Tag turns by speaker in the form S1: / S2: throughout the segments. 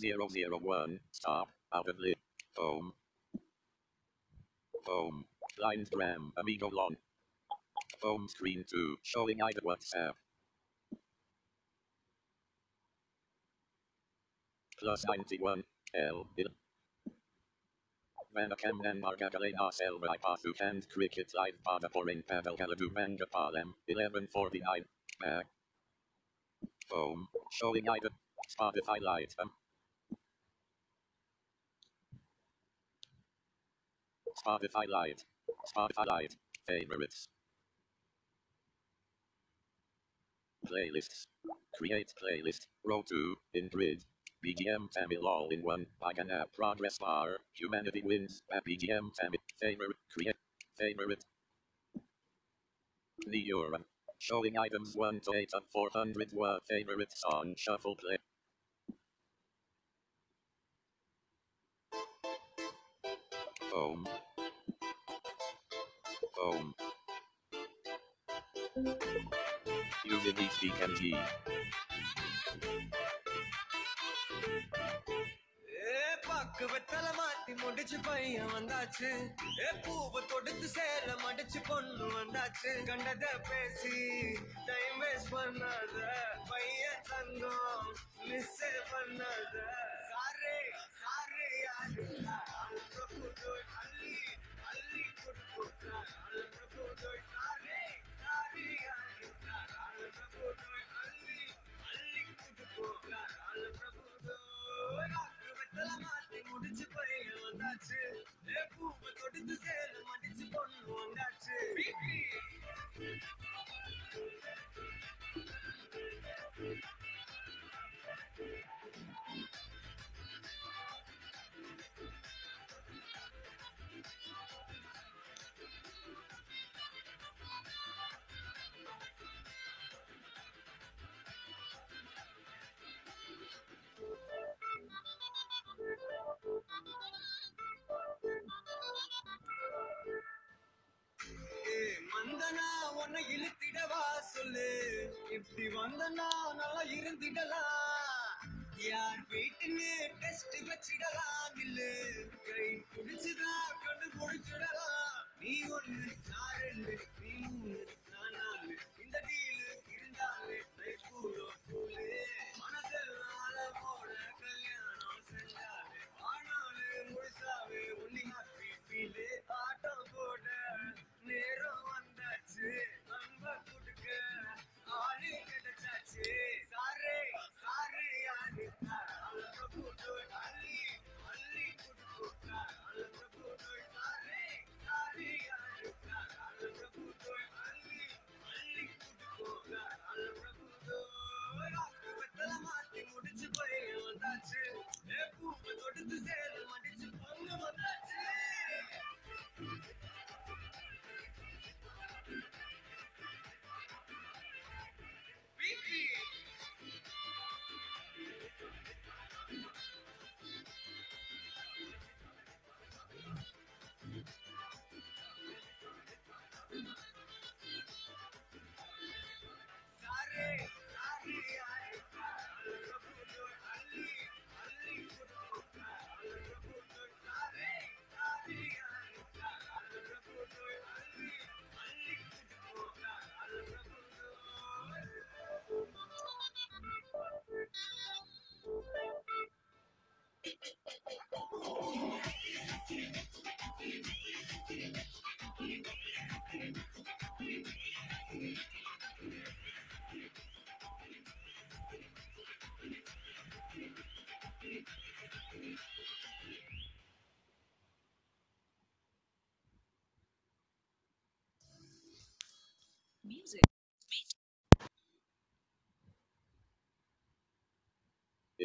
S1: 001. Stop. Out of list. Home. Home. Lines gram. Amigo long. Home screen 2. Showing either WhatsApp. Plus 91. L. Vanakam and Margagalena Selva Pasu and Cricket Live Pada Poring Pavel Galadu Manga Palem. 1149. Back. Home. Showing either. Spotify Lite. Um, Spotify Lite. Spotify Lite. Favorites. Playlists. Create playlist. Row 2. In grid. BGM Tamil all in one. Pagana progress bar. Humanity wins. BGM Tamil. Favorite. Create. Favorite. Neura. Showing items 1 to 8 of 400 were favorites on shuffle play. Home. Home. Using
S2: ஏ மாத்தி முடிச்சு பையன் வந்தாச்சு. ஏ பூவை தொடுத்து சேல மடிச்சு பொண்ணு வந்தாச்சு. கண்டத பேசி டைம் வேஸ்ட் பண்ணாத. பையன் தங்கம் மிஸ் பண்ணாத. சாரே சாரே யாரு மந்தனா இழுத்திடவா சொல்லு. இப்படி வந்தனா நல்லா இருந்திடலாம் யார் வீட்டுன்னு டெஸ்ட் வச்சிடலாம் இல்லு கை பிடிச்சுதா கண்டு முடிச்சிடலாம் நீ ஒண்ணு நான் ரெண்டு.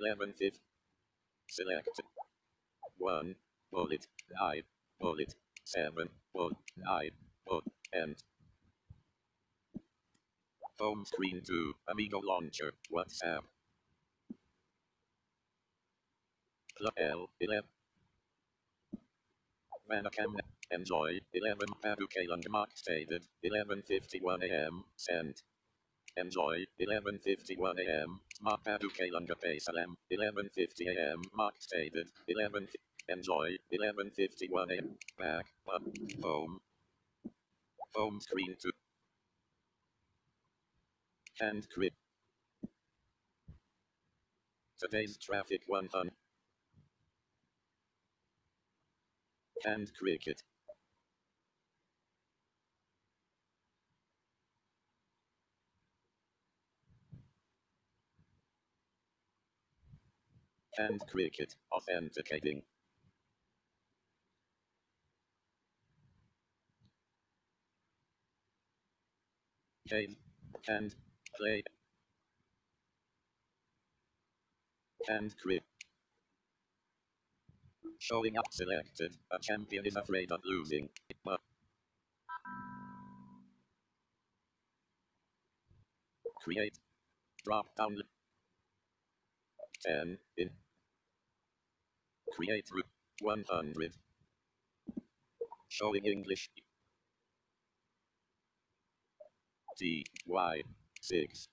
S1: 11 Select 1 bullet 9 bullet 7 bullet 9 bullet end. Home screen 2 Amigo launcher WhatsApp. Club L 11. Manacam enjoy 11 Padukalang Mark stated 11:51 a.m. sent. Enjoy. 11.51 a.m. Mark Paducah Lunga Salam. 11.50 a.m. Mark stated. 11. Enjoy. 11.51 a.m. Back. Home. Home screen 2. And grip. Today's traffic 100. And cricket. And cricket. Authenticating. Game. And play. And grip. Showing up selected. A champion is afraid of losing. But create. Drop down. 10 in. Create route 100. Showing English. T Y 6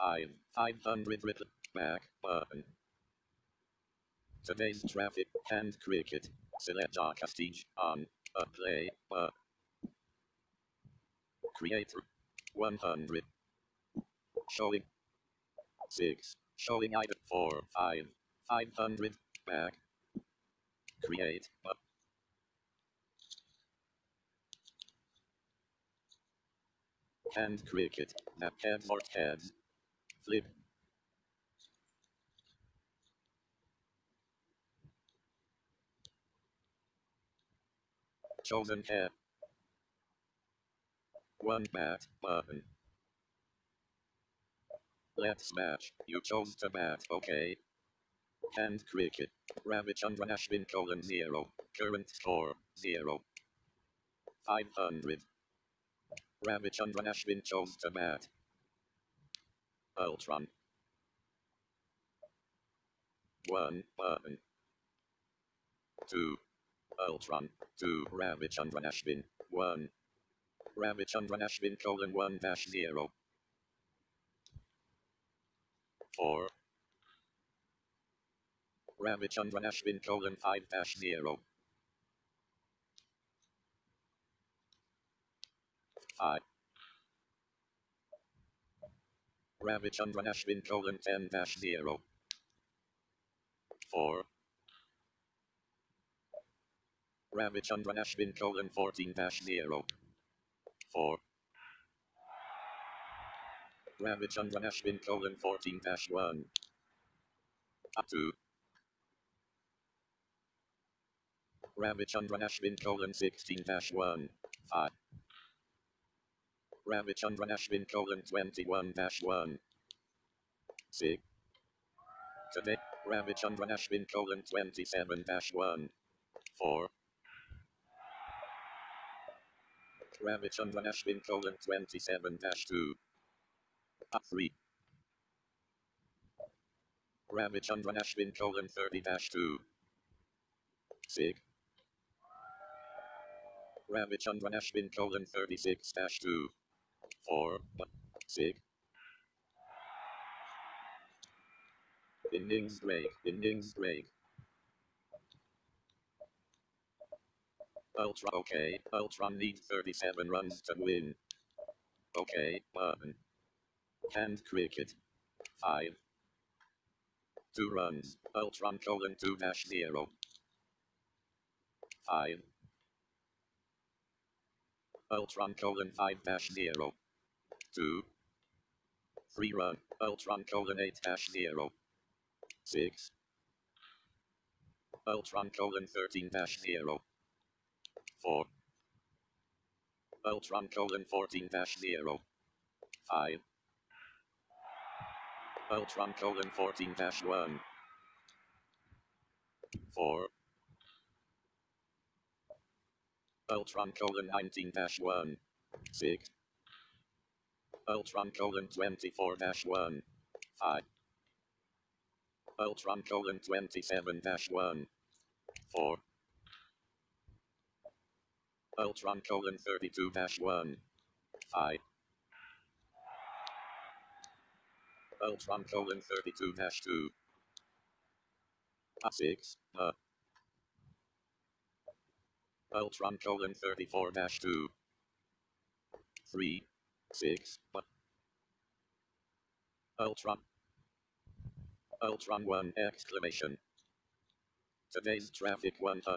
S1: 5 500 ripple back button. Today's traffic and cricket. Select our Castige on a play but create 100 showing 6 showing item 4 5 500 back create and cricket that heads or heads flip. Chosen head one bat button. Let's match. You chose to bat okay and cricket. Ravichandran Ashwin colon zero. Current score zero. 500 Ravichandran Ashwin chose to bat. Ultron. 1 button 2 Ultron. 2 Ravichandran Ashwin 1 Ravichandran Ashwin colon 1 dash 0 4 Ravichandran Ashwin colon 5 dash 0. Ravi Ravichandran Ashwin colon 10 dash 0. 4. Ravichandran Ashwin colon 14 dash 0. 4. Ravichandran Ashwin colon 14 dash 1. 2. Ravichandran Ashwin colon 16 dash 1. 5. Ravichandran Ashwin colon 21 dash 1. 6. Today, Ravichandran Ashwin colon 27 dash 1. 4. Ravichandran Ashwin colon 27 dash 2. Ah, 3. Ravichandran Ashwin colon 30 dash 2. 6. Ravichandran Ashwin colon 36 dash 2 4 6 Innings break, innings break. Ultra okay, Ultron needs 37 runs to win. Okay, button. And cricket. 5. 2 runs, Ultron colon 2 dash 0. 5. Ultron colon 5 dash 0. 2. 3 run, Ultron colon 8 dash 0. 6. Ultron colon 13 dash 0. 4. Ultron colon 14 dash 0. 5. Ultron colon 14 dash 1. 4. Ultron colon 19 dash 1. 6. Ultron colon 24 dash 1. 5. Ultron colon 27 dash 1. 4. Ultron colon 32 dash 1. 5. Ultron colon 32 dash 2. Uh, 6. Uh. Ultron colon 34 dash 2. 3. 6. But. Ultron. Ultron 1 exclamation. Today's traffic 1 uh.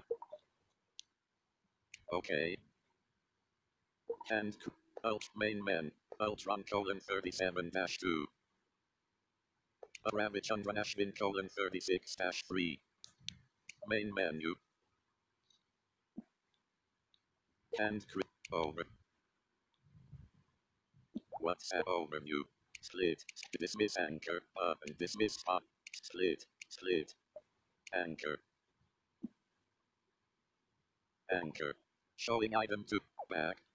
S1: Okay. And Ult main men. Ultron colon 37 dash 2. Ravichandran Ashwin colon 36 dash 3. Main menu. Hand cre- over. WhatsApp overview. Oh, Split. Dismiss anchor. Uh, Button. Dismiss spot. Split. Split. Anchor. Anchor. Showing item to Back.